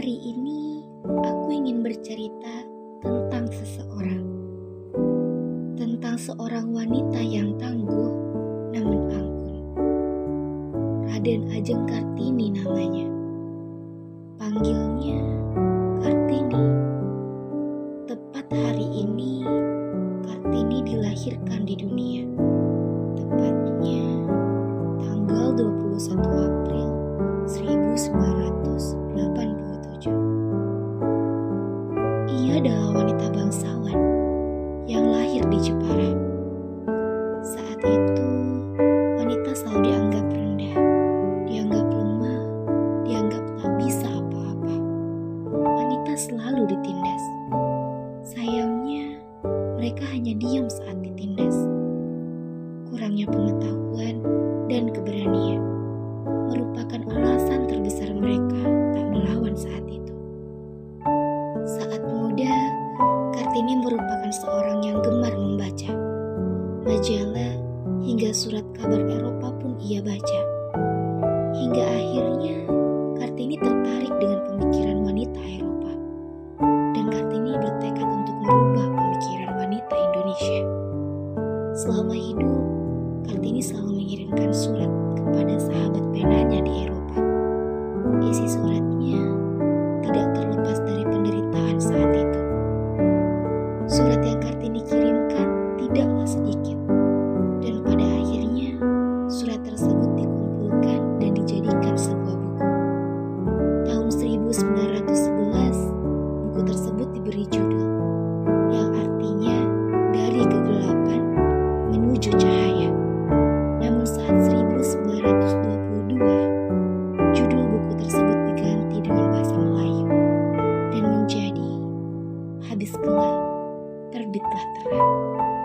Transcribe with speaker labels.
Speaker 1: Kali ini aku ingin bercerita tentang seseorang. Tentang seorang wanita yang tangguh namun anggun. Raden Ajeng Kartini namanya. Panggilnya Kartini. Tepat hari ini Kartini dilahirkan di dunia. Tepatnya tanggal 21 April adalah wanita bangsawan yang lahir di Jepara. Saat itu, wanita selalu dianggap rendah, dianggap lemah, dianggap tak bisa apa-apa. Wanita selalu ditindas. Sayangnya, mereka hanya diam saat ditindas. Kurangnya pengetahuan dan keberanian merupakan alasan terbesar mereka Muda, Kartini merupakan seorang yang gemar membaca. Majalah hingga surat kabar Eropa pun ia baca. Hingga akhirnya Kartini tertarik dengan pemikiran wanita Eropa. Dan Kartini bertekad untuk merubah pemikiran wanita Indonesia. Selama hidup, Kartini selalu mengirimkan surat kepada sahabat penanya di Eropa. Isi suratnya yang Kartini kirimkan tidaklah sedikit. Dan pada akhirnya, surat tersebut dikumpulkan dan dijadikan sebuah buku. Tahun 1911, buku tersebut diberi judul yang artinya dari kegelapan menuju cahaya. Namun saat 1922, judul buku tersebut diganti dengan bahasa Melayu dan menjadi habis gelap terbitlah terang.